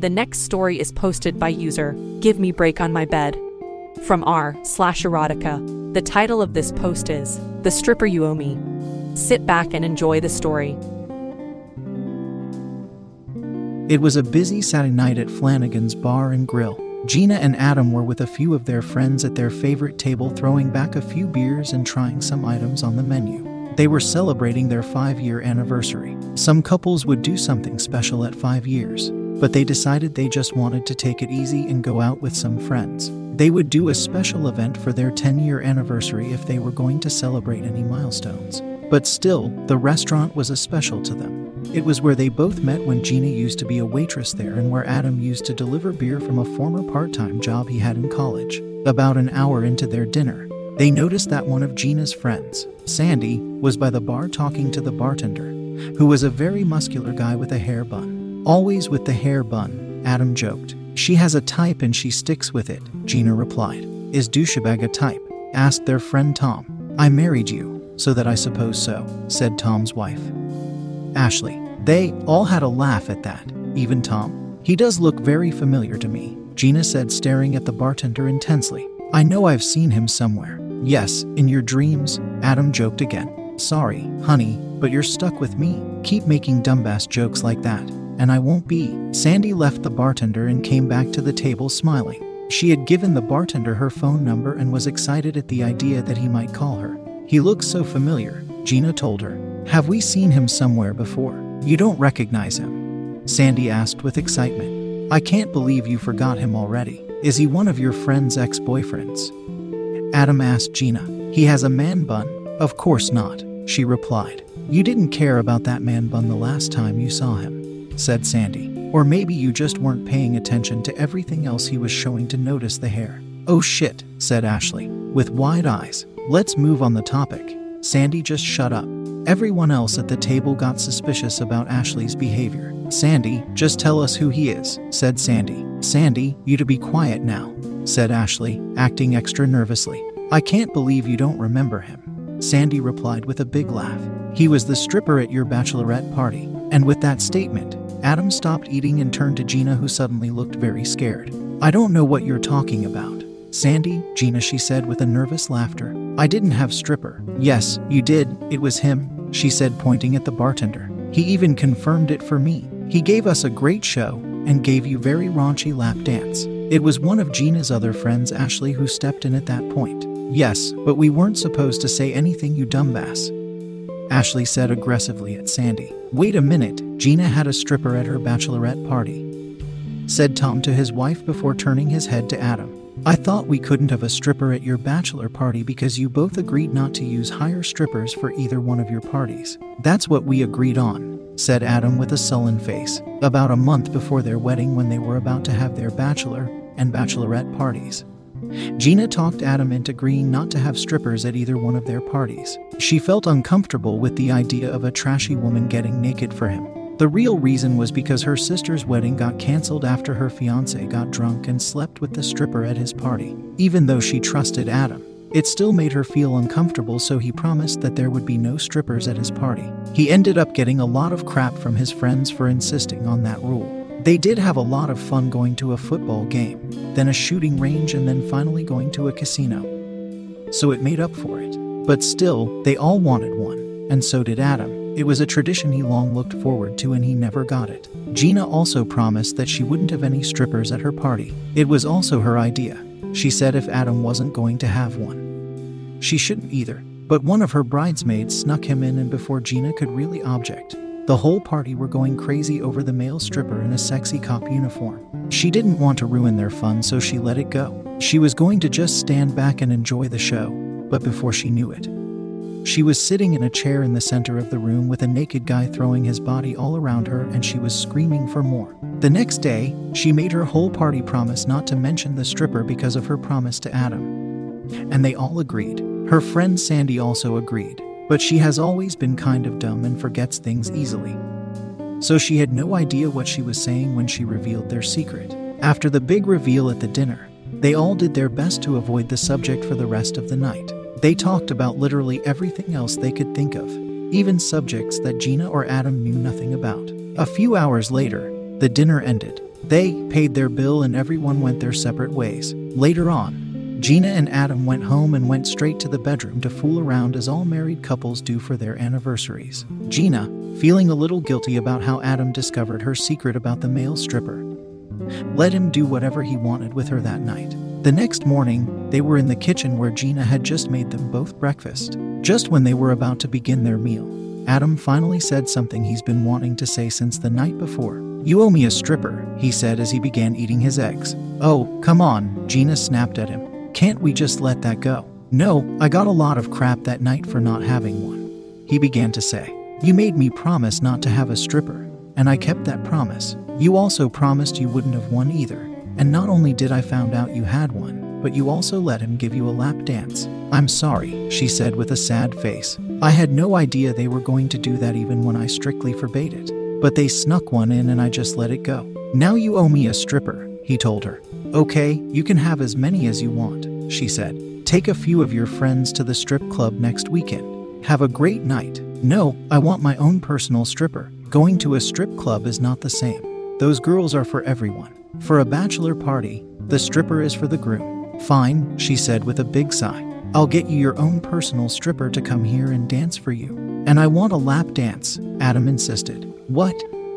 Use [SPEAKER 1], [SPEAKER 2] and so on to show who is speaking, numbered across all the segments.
[SPEAKER 1] The next story is posted by user Give Me Break on My Bed from r slash erotica. The title of this post is The Stripper You Owe Me. Sit back and enjoy the story.
[SPEAKER 2] It was a busy Saturday night at Flanagan's Bar and Grill. Gina and Adam were with a few of their friends at their favorite table, throwing back a few beers and trying some items on the menu. They were celebrating their five year anniversary. Some couples would do something special at five years, but they decided they just wanted to take it easy and go out with some friends. They would do a special event for their 10 year anniversary if they were going to celebrate any milestones. But still, the restaurant was a special to them. It was where they both met when Gina used to be a waitress there and where Adam used to deliver beer from a former part time job he had in college. About an hour into their dinner, they noticed that one of Gina's friends, Sandy, was by the bar talking to the bartender, who was a very muscular guy with a hair bun. Always with the hair bun, Adam joked. She has a type and she sticks with it, Gina replied. Is douchebag a type? asked their friend Tom. I married you, so that I suppose so, said Tom's wife. Ashley. They all had a laugh at that, even Tom. He does look very familiar to me, Gina said, staring at the bartender intensely. I know I've seen him somewhere. Yes, in your dreams, Adam joked again. Sorry, honey, but you're stuck with me. Keep making dumbass jokes like that, and I won't be. Sandy left the bartender and came back to the table smiling. She had given the bartender her phone number and was excited at the idea that he might call her. He looks so familiar, Gina told her. Have we seen him somewhere before? You don't recognize him? Sandy asked with excitement. I can't believe you forgot him already. Is he one of your friend's ex boyfriends? Adam asked Gina. He has a man bun? Of course not, she replied. You didn't care about that man bun the last time you saw him, said Sandy. Or maybe you just weren't paying attention to everything else he was showing to notice the hair. Oh shit, said Ashley, with wide eyes. Let's move on the topic. Sandy just shut up. Everyone else at the table got suspicious about Ashley's behavior. Sandy, just tell us who he is, said Sandy. Sandy, you to be quiet now, said Ashley, acting extra nervously. I can't believe you don't remember him. Sandy replied with a big laugh. He was the stripper at your bachelorette party. And with that statement, Adam stopped eating and turned to Gina, who suddenly looked very scared. I don't know what you're talking about. Sandy, Gina, she said with a nervous laughter. I didn't have stripper. Yes, you did. It was him, she said, pointing at the bartender. He even confirmed it for me. He gave us a great show and gave you very raunchy lap dance. It was one of Gina's other friends, Ashley, who stepped in at that point. Yes, but we weren't supposed to say anything, you dumbass. Ashley said aggressively at Sandy. Wait a minute, Gina had a stripper at her bachelorette party, said Tom to his wife before turning his head to Adam. I thought we couldn't have a stripper at your bachelor party because you both agreed not to use hire strippers for either one of your parties. That's what we agreed on, said Adam with a sullen face, about a month before their wedding when they were about to have their bachelor and bachelorette parties. Gina talked Adam into agreeing not to have strippers at either one of their parties. She felt uncomfortable with the idea of a trashy woman getting naked for him. The real reason was because her sister's wedding got canceled after her fiance got drunk and slept with the stripper at his party. Even though she trusted Adam, it still made her feel uncomfortable, so he promised that there would be no strippers at his party. He ended up getting a lot of crap from his friends for insisting on that rule. They did have a lot of fun going to a football game, then a shooting range, and then finally going to a casino. So it made up for it. But still, they all wanted one, and so did Adam. It was a tradition he long looked forward to, and he never got it. Gina also promised that she wouldn't have any strippers at her party. It was also her idea. she said if Adam wasn't going to have one. She shouldn't either, but one of her bridesmaids snuck him in, and before Gina could really object, the whole party were going crazy over the male stripper in a sexy cop uniform. She didn't want to ruin their fun, so she let it go. She was going to just stand back and enjoy the show, but before she knew it, she was sitting in a chair in the center of the room with a naked guy throwing his body all around her, and she was screaming for more. The next day, she made her whole party promise not to mention the stripper because of her promise to Adam. And they all agreed. Her friend Sandy also agreed, but she has always been kind of dumb and forgets things easily. So she had no idea what she was saying when she revealed their secret. After the big reveal at the dinner, they all did their best to avoid the subject for the rest of the night. They talked about literally everything else they could think of, even subjects that Gina or Adam knew nothing about. A few hours later, the dinner ended. They paid their bill and everyone went their separate ways. Later on, Gina and Adam went home and went straight to the bedroom to fool around as all married couples do for their anniversaries. Gina, feeling a little guilty about how Adam discovered her secret about the male stripper, let him do whatever he wanted with her that night. The next morning, they were in the kitchen where Gina had just made them both breakfast. Just when they were about to begin their meal, Adam finally said something he's been wanting to say since the night before. You owe me a stripper, he said as he began eating his eggs. Oh, come on, Gina snapped at him. Can't we just let that go? No, I got a lot of crap that night for not having one. He began to say. You made me promise not to have a stripper, and I kept that promise. You also promised you wouldn't have one either. And not only did I found out you had one, but you also let him give you a lap dance. I'm sorry, she said with a sad face. I had no idea they were going to do that even when I strictly forbade it. But they snuck one in and I just let it go. Now you owe me a stripper, he told her. Okay, you can have as many as you want, she said. Take a few of your friends to the strip club next weekend. Have a great night. No, I want my own personal stripper. Going to a strip club is not the same. Those girls are for everyone. For a bachelor party, the stripper is for the groom. Fine, she said with a big sigh. I'll get you your own personal stripper to come here and dance for you. And I want a lap dance, Adam insisted. What?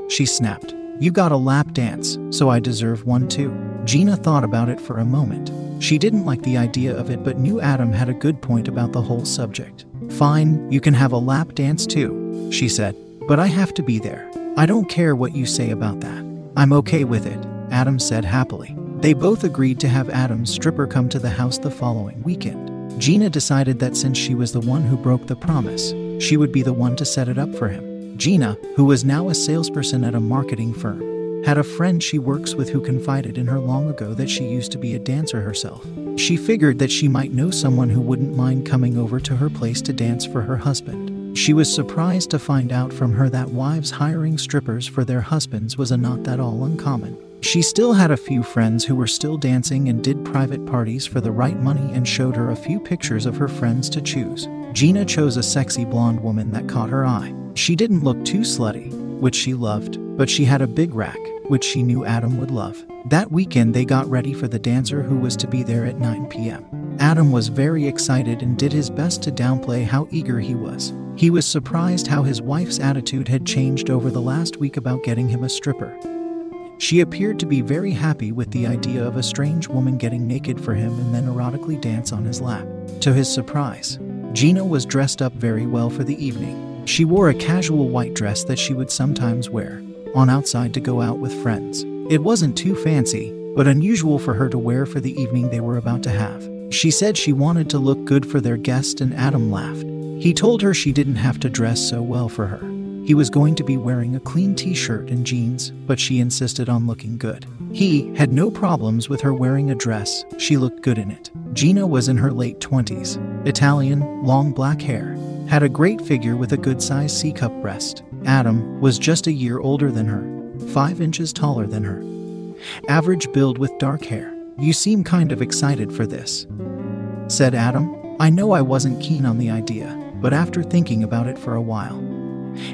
[SPEAKER 2] She snapped. You got a lap dance, so I deserve one too. Gina thought about it for a moment. She didn't like the idea of it, but knew Adam had a good point about the whole subject. Fine, you can have a lap dance too, she said, but I have to be there. I don't care what you say about that. I'm okay with it. Adam said happily. They both agreed to have Adam's stripper come to the house the following weekend. Gina decided that since she was the one who broke the promise, she would be the one to set it up for him. Gina, who was now a salesperson at a marketing firm, had a friend she works with who confided in her long ago that she used to be a dancer herself. She figured that she might know someone who wouldn't mind coming over to her place to dance for her husband. She was surprised to find out from her that wives hiring strippers for their husbands was a not that all uncommon. She still had a few friends who were still dancing and did private parties for the right money and showed her a few pictures of her friends to choose. Gina chose a sexy blonde woman that caught her eye. She didn't look too slutty, which she loved, but she had a big rack, which she knew Adam would love. That weekend, they got ready for the dancer who was to be there at 9 p.m. Adam was very excited and did his best to downplay how eager he was. He was surprised how his wife's attitude had changed over the last week about getting him a stripper. She appeared to be very happy with the idea of a strange woman getting naked for him and then erotically dance on his lap. To his surprise, Gina was dressed up very well for the evening. She wore a casual white dress that she would sometimes wear on outside to go out with friends. It wasn't too fancy, but unusual for her to wear for the evening they were about to have. She said she wanted to look good for their guest, and Adam laughed. He told her she didn't have to dress so well for her. He was going to be wearing a clean t shirt and jeans, but she insisted on looking good. He had no problems with her wearing a dress, she looked good in it. Gina was in her late 20s, Italian, long black hair, had a great figure with a good sized C cup breast. Adam was just a year older than her, five inches taller than her. Average build with dark hair. You seem kind of excited for this, said Adam. I know I wasn't keen on the idea, but after thinking about it for a while,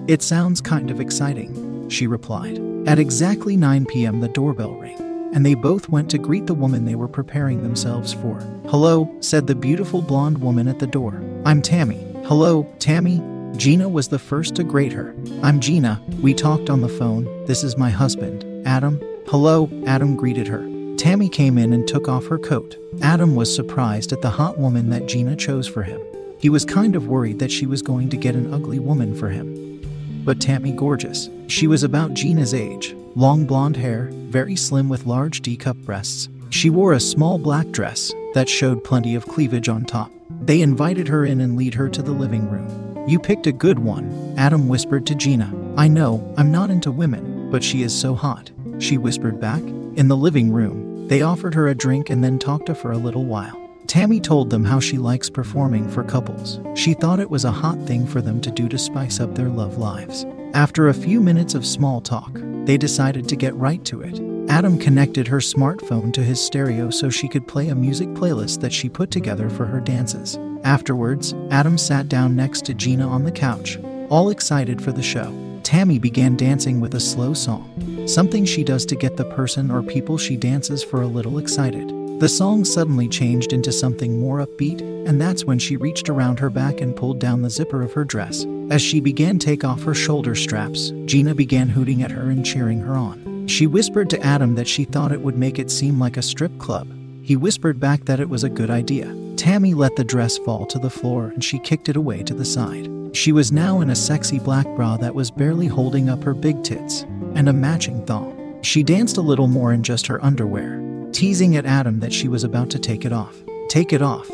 [SPEAKER 2] it sounds kind of exciting, she replied. At exactly 9 p.m., the doorbell rang, and they both went to greet the woman they were preparing themselves for. Hello, said the beautiful blonde woman at the door. I'm Tammy. Hello, Tammy. Gina was the first to greet her. I'm Gina. We talked on the phone. This is my husband, Adam. Hello, Adam greeted her. Tammy came in and took off her coat. Adam was surprised at the hot woman that Gina chose for him. He was kind of worried that she was going to get an ugly woman for him. But Tammy gorgeous. She was about Gina's age, long blonde hair, very slim with large D-cup breasts. She wore a small black dress that showed plenty of cleavage on top. They invited her in and lead her to the living room. You picked a good one, Adam whispered to Gina. I know, I'm not into women, but she is so hot. She whispered back. In the living room, they offered her a drink and then talked to her a little while. Tammy told them how she likes performing for couples. She thought it was a hot thing for them to do to spice up their love lives. After a few minutes of small talk, they decided to get right to it. Adam connected her smartphone to his stereo so she could play a music playlist that she put together for her dances. Afterwards, Adam sat down next to Gina on the couch, all excited for the show. Tammy began dancing with a slow song, something she does to get the person or people she dances for a little excited. The song suddenly changed into something more upbeat, and that's when she reached around her back and pulled down the zipper of her dress. As she began take off her shoulder straps, Gina began hooting at her and cheering her on. She whispered to Adam that she thought it would make it seem like a strip club. He whispered back that it was a good idea. Tammy let the dress fall to the floor and she kicked it away to the side. She was now in a sexy black bra that was barely holding up her big tits and a matching thong. She danced a little more in just her underwear, teasing at Adam that she was about to take it off. Take it off,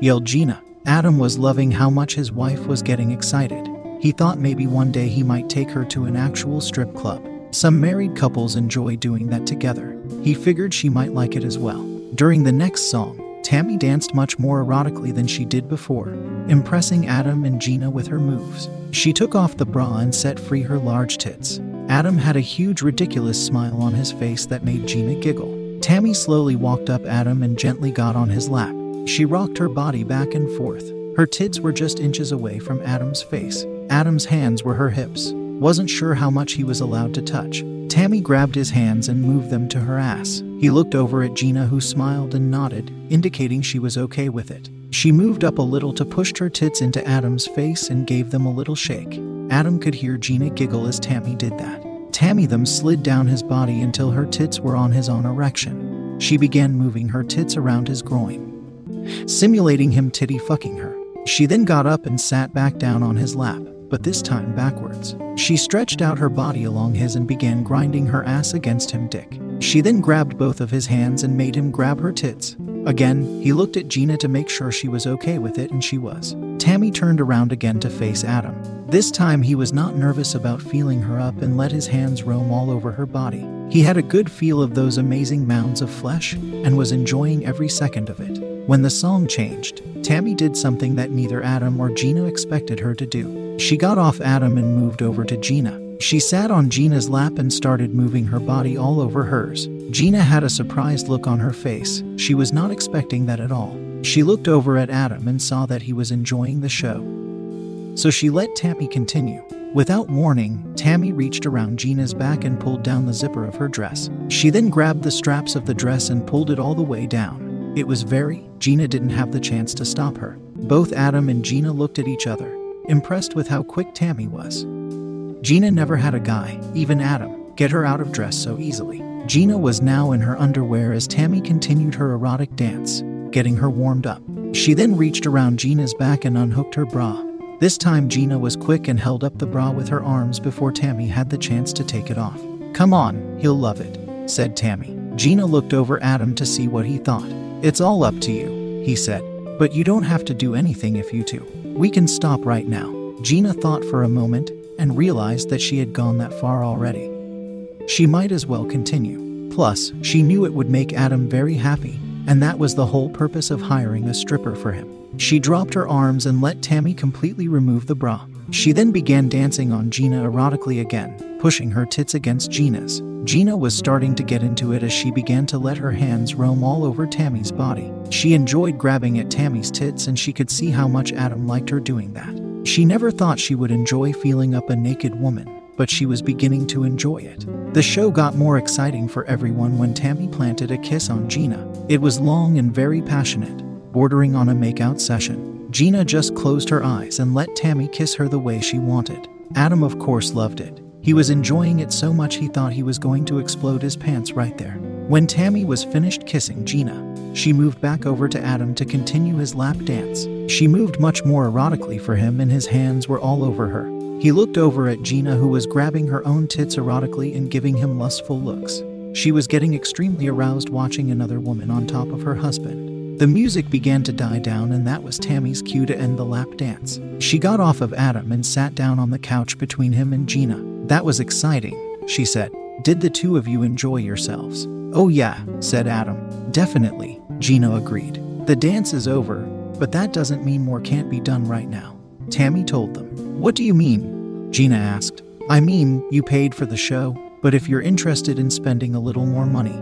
[SPEAKER 2] yelled Gina. Adam was loving how much his wife was getting excited. He thought maybe one day he might take her to an actual strip club. Some married couples enjoy doing that together. He figured she might like it as well. During the next song, Tammy danced much more erotically than she did before, impressing Adam and Gina with her moves. She took off the bra and set free her large tits. Adam had a huge, ridiculous smile on his face that made Gina giggle. Tammy slowly walked up Adam and gently got on his lap. She rocked her body back and forth. Her tits were just inches away from Adam's face. Adam's hands were her hips. Wasn't sure how much he was allowed to touch. Tammy grabbed his hands and moved them to her ass. He looked over at Gina, who smiled and nodded, indicating she was okay with it. She moved up a little to push her tits into Adam's face and gave them a little shake. Adam could hear Gina giggle as Tammy did that. Tammy them slid down his body until her tits were on his own erection. She began moving her tits around his groin, simulating him titty fucking her. She then got up and sat back down on his lap, but this time backwards. She stretched out her body along his and began grinding her ass against him dick. She then grabbed both of his hands and made him grab her tits. Again, he looked at Gina to make sure she was okay with it, and she was. Tammy turned around again to face Adam. This time, he was not nervous about feeling her up and let his hands roam all over her body. He had a good feel of those amazing mounds of flesh and was enjoying every second of it. When the song changed, Tammy did something that neither Adam or Gina expected her to do. She got off Adam and moved over to Gina. She sat on Gina's lap and started moving her body all over hers. Gina had a surprised look on her face. She was not expecting that at all. She looked over at Adam and saw that he was enjoying the show. So she let Tammy continue. Without warning, Tammy reached around Gina's back and pulled down the zipper of her dress. She then grabbed the straps of the dress and pulled it all the way down. It was very, Gina didn't have the chance to stop her. Both Adam and Gina looked at each other, impressed with how quick Tammy was. Gina never had a guy, even Adam, get her out of dress so easily. Gina was now in her underwear as Tammy continued her erotic dance, getting her warmed up. She then reached around Gina's back and unhooked her bra. This time, Gina was quick and held up the bra with her arms before Tammy had the chance to take it off. Come on, he'll love it, said Tammy. Gina looked over Adam to see what he thought. It's all up to you, he said. But you don't have to do anything if you two. We can stop right now. Gina thought for a moment and realized that she had gone that far already. She might as well continue. Plus, she knew it would make Adam very happy, and that was the whole purpose of hiring a stripper for him. She dropped her arms and let Tammy completely remove the bra. She then began dancing on Gina erotically again, pushing her tits against Gina's. Gina was starting to get into it as she began to let her hands roam all over Tammy's body. She enjoyed grabbing at Tammy's tits and she could see how much Adam liked her doing that. She never thought she would enjoy feeling up a naked woman, but she was beginning to enjoy it. The show got more exciting for everyone when Tammy planted a kiss on Gina. It was long and very passionate, bordering on a makeout session. Gina just closed her eyes and let Tammy kiss her the way she wanted. Adam, of course, loved it. He was enjoying it so much he thought he was going to explode his pants right there. When Tammy was finished kissing Gina, she moved back over to Adam to continue his lap dance. She moved much more erotically for him, and his hands were all over her. He looked over at Gina, who was grabbing her own tits erotically and giving him lustful looks. She was getting extremely aroused watching another woman on top of her husband. The music began to die down, and that was Tammy's cue to end the lap dance. She got off of Adam and sat down on the couch between him and Gina. That was exciting, she said. Did the two of you enjoy yourselves? Oh, yeah, said Adam. Definitely, Gina agreed. The dance is over, but that doesn't mean more can't be done right now. Tammy told them. What do you mean? Gina asked. I mean, you paid for the show, but if you're interested in spending a little more money,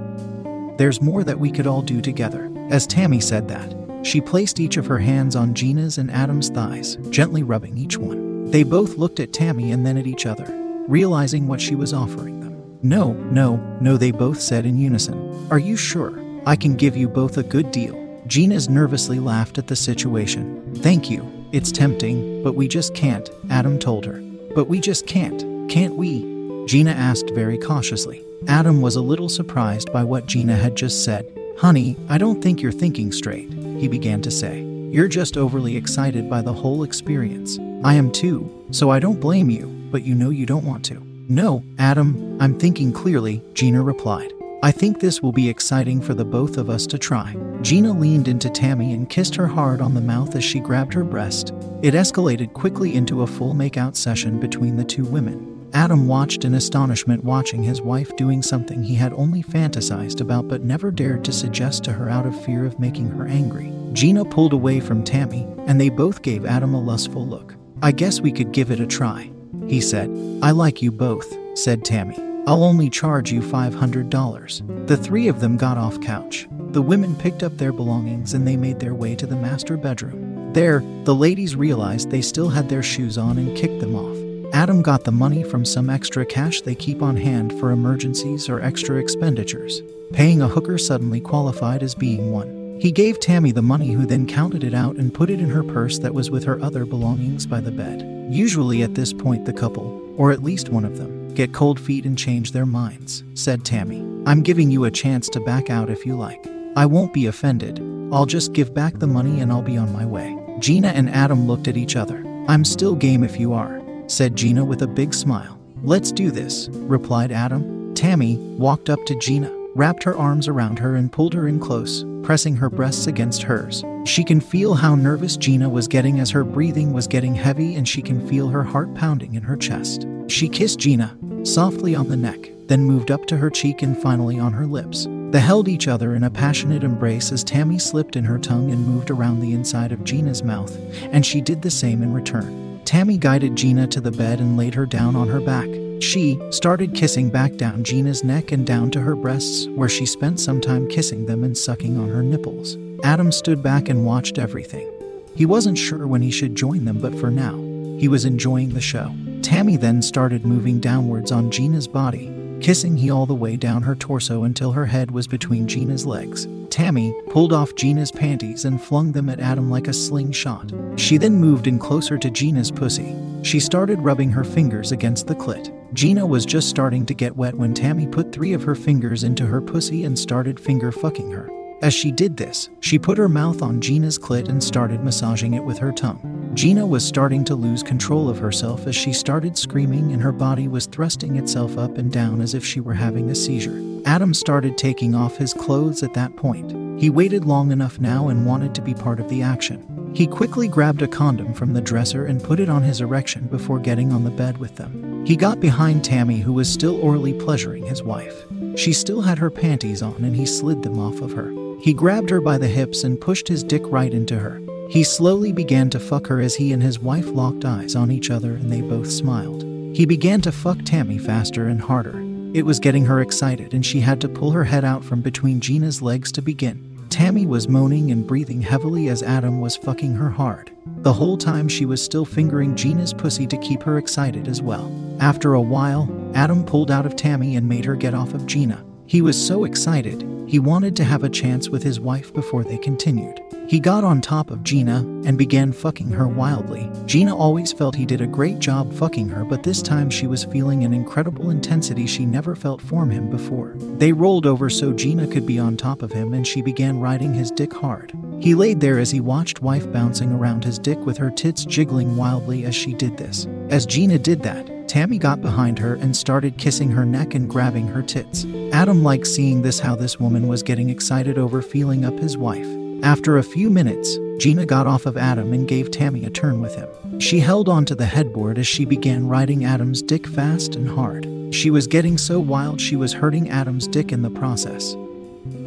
[SPEAKER 2] there's more that we could all do together. As Tammy said that, she placed each of her hands on Gina's and Adam's thighs, gently rubbing each one. They both looked at Tammy and then at each other, realizing what she was offering them. No, no, no, they both said in unison. Are you sure? I can give you both a good deal. Gina's nervously laughed at the situation. Thank you. It's tempting, but we just can't, Adam told her. But we just can't, can't we? Gina asked very cautiously. Adam was a little surprised by what Gina had just said. Honey, I don't think you're thinking straight, he began to say. You're just overly excited by the whole experience. I am too, so I don't blame you, but you know you don't want to. No, Adam, I'm thinking clearly, Gina replied. I think this will be exciting for the both of us to try. Gina leaned into Tammy and kissed her hard on the mouth as she grabbed her breast. It escalated quickly into a full makeout session between the two women. Adam watched in astonishment, watching his wife doing something he had only fantasized about but never dared to suggest to her out of fear of making her angry. Gina pulled away from Tammy, and they both gave Adam a lustful look. I guess we could give it a try, he said. I like you both, said Tammy. I'll only charge you $500. The three of them got off couch. The women picked up their belongings and they made their way to the master bedroom. There, the ladies realized they still had their shoes on and kicked them off. Adam got the money from some extra cash they keep on hand for emergencies or extra expenditures. Paying a hooker suddenly qualified as being one. He gave Tammy the money, who then counted it out and put it in her purse that was with her other belongings by the bed. Usually, at this point, the couple, or at least one of them, get cold feet and change their minds, said Tammy. I'm giving you a chance to back out if you like. I won't be offended. I'll just give back the money and I'll be on my way. Gina and Adam looked at each other. I'm still game if you are, said Gina with a big smile. Let's do this, replied Adam. Tammy walked up to Gina, wrapped her arms around her, and pulled her in close, pressing her breasts against hers. She can feel how nervous Gina was getting as her breathing was getting heavy, and she can feel her heart pounding in her chest. She kissed Gina, softly on the neck, then moved up to her cheek and finally on her lips. They held each other in a passionate embrace as Tammy slipped in her tongue and moved around the inside of Gina's mouth, and she did the same in return. Tammy guided Gina to the bed and laid her down on her back. She started kissing back down Gina's neck and down to her breasts, where she spent some time kissing them and sucking on her nipples. Adam stood back and watched everything. He wasn't sure when he should join them, but for now, he was enjoying the show. Tammy then started moving downwards on Gina's body, kissing he all the way down her torso until her head was between Gina's legs. Tammy pulled off Gina's panties and flung them at Adam like a slingshot. She then moved in closer to Gina's pussy. She started rubbing her fingers against the clit. Gina was just starting to get wet when Tammy put three of her fingers into her pussy and started finger fucking her. As she did this, she put her mouth on Gina's clit and started massaging it with her tongue. Gina was starting to lose control of herself as she started screaming and her body was thrusting itself up and down as if she were having a seizure. Adam started taking off his clothes at that point. He waited long enough now and wanted to be part of the action. He quickly grabbed a condom from the dresser and put it on his erection before getting on the bed with them. He got behind Tammy, who was still orally pleasuring his wife. She still had her panties on and he slid them off of her. He grabbed her by the hips and pushed his dick right into her. He slowly began to fuck her as he and his wife locked eyes on each other and they both smiled. He began to fuck Tammy faster and harder. It was getting her excited and she had to pull her head out from between Gina's legs to begin. Tammy was moaning and breathing heavily as Adam was fucking her hard. The whole time she was still fingering Gina's pussy to keep her excited as well. After a while, Adam pulled out of Tammy and made her get off of Gina. He was so excited, he wanted to have a chance with his wife before they continued. He got on top of Gina and began fucking her wildly. Gina always felt he did a great job fucking her, but this time she was feeling an incredible intensity she never felt from him before. They rolled over so Gina could be on top of him and she began riding his dick hard. He laid there as he watched wife bouncing around his dick with her tits jiggling wildly as she did this. As Gina did that, Tammy got behind her and started kissing her neck and grabbing her tits. Adam liked seeing this how this woman was getting excited over feeling up his wife. After a few minutes, Gina got off of Adam and gave Tammy a turn with him. She held onto the headboard as she began riding Adam's dick fast and hard. She was getting so wild she was hurting Adam's dick in the process.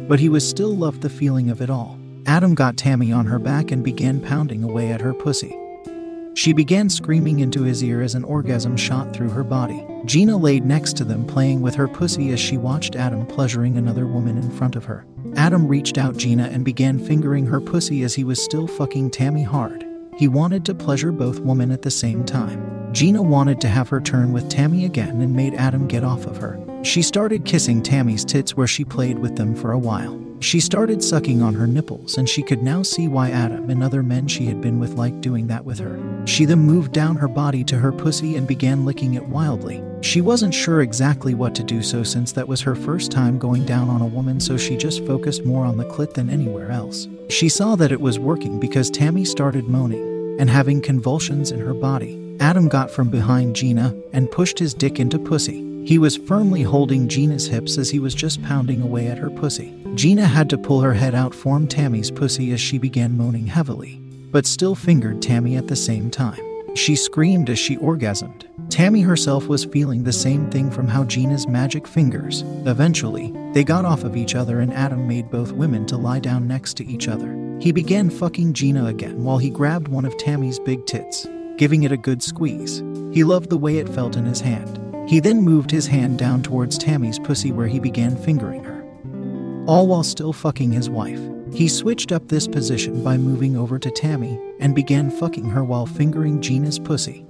[SPEAKER 2] But he was still loved the feeling of it all. Adam got Tammy on her back and began pounding away at her pussy. She began screaming into his ear as an orgasm shot through her body. Gina laid next to them, playing with her pussy as she watched Adam pleasuring another woman in front of her. Adam reached out Gina and began fingering her pussy as he was still fucking Tammy hard. He wanted to pleasure both women at the same time. Gina wanted to have her turn with Tammy again and made Adam get off of her. She started kissing Tammy's tits where she played with them for a while. She started sucking on her nipples, and she could now see why Adam and other men she had been with liked doing that with her. She then moved down her body to her pussy and began licking it wildly. She wasn't sure exactly what to do so, since that was her first time going down on a woman, so she just focused more on the clit than anywhere else. She saw that it was working because Tammy started moaning and having convulsions in her body. Adam got from behind Gina and pushed his dick into pussy. He was firmly holding Gina's hips as he was just pounding away at her pussy. Gina had to pull her head out from Tammy's pussy as she began moaning heavily, but still fingered Tammy at the same time. She screamed as she orgasmed. Tammy herself was feeling the same thing from how Gina's magic fingers. Eventually, they got off of each other and Adam made both women to lie down next to each other. He began fucking Gina again while he grabbed one of Tammy's big tits, giving it a good squeeze. He loved the way it felt in his hand. He then moved his hand down towards Tammy's pussy where he began fingering her, all while still fucking his wife. He switched up this position by moving over to Tammy and began fucking her while fingering Gina's pussy.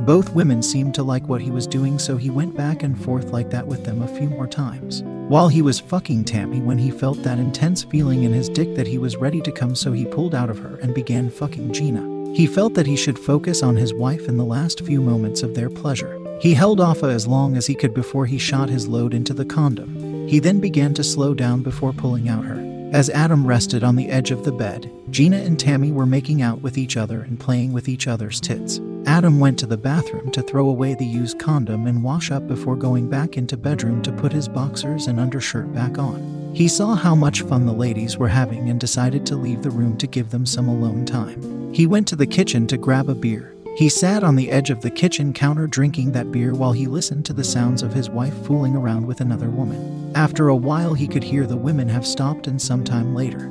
[SPEAKER 2] Both women seemed to like what he was doing, so he went back and forth like that with them a few more times. While he was fucking Tammy, when he felt that intense feeling in his dick that he was ready to come, so he pulled out of her and began fucking Gina. He felt that he should focus on his wife in the last few moments of their pleasure. He held off as long as he could before he shot his load into the condom. He then began to slow down before pulling out her. As Adam rested on the edge of the bed, Gina and Tammy were making out with each other and playing with each other's tits. Adam went to the bathroom to throw away the used condom and wash up before going back into bedroom to put his boxers and undershirt back on. He saw how much fun the ladies were having and decided to leave the room to give them some alone time. He went to the kitchen to grab a beer he sat on the edge of the kitchen counter drinking that beer while he listened to the sounds of his wife fooling around with another woman. After a while, he could hear the women have stopped, and sometime later,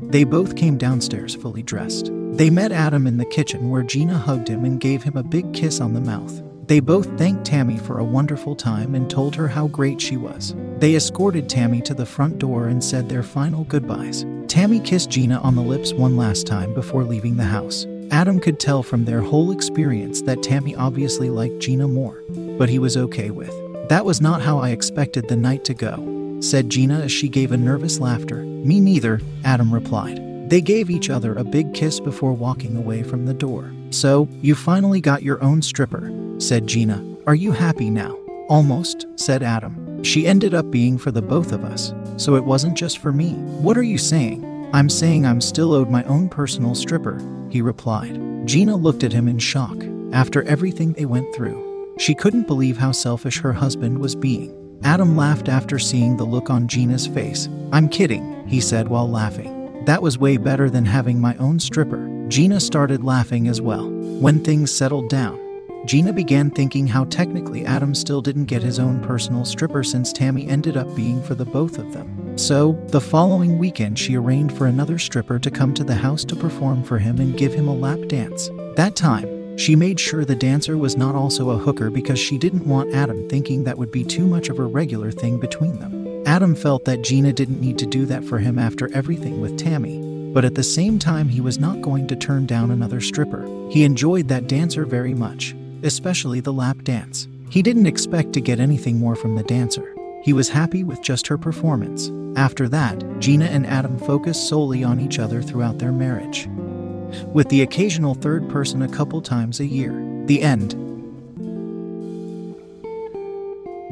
[SPEAKER 2] they both came downstairs fully dressed. They met Adam in the kitchen where Gina hugged him and gave him a big kiss on the mouth. They both thanked Tammy for a wonderful time and told her how great she was. They escorted Tammy to the front door and said their final goodbyes. Tammy kissed Gina on the lips one last time before leaving the house. Adam could tell from their whole experience that Tammy obviously liked Gina more, but he was okay with. That was not how I expected the night to go, said Gina as she gave a nervous laughter. Me neither, Adam replied. They gave each other a big kiss before walking away from the door. So, you finally got your own stripper, said Gina. Are you happy now? Almost, said Adam. She ended up being for the both of us, so it wasn't just for me. What are you saying? I'm saying I'm still owed my own personal stripper, he replied. Gina looked at him in shock. After everything they went through, she couldn't believe how selfish her husband was being. Adam laughed after seeing the look on Gina's face. I'm kidding, he said while laughing. That was way better than having my own stripper. Gina started laughing as well. When things settled down, Gina began thinking how technically Adam still didn't get his own personal stripper since Tammy ended up being for the both of them. So, the following weekend, she arranged for another stripper to come to the house to perform for him and give him a lap dance. That time, she made sure the dancer was not also a hooker because she didn't want Adam thinking that would be too much of a regular thing between them. Adam felt that Gina didn't need to do that for him after everything with Tammy, but at the same time, he was not going to turn down another stripper. He enjoyed that dancer very much, especially the lap dance. He didn't expect to get anything more from the dancer. He was happy with just her performance. After that, Gina and Adam focused solely on each other throughout their marriage, with the occasional third person a couple times a year. The end.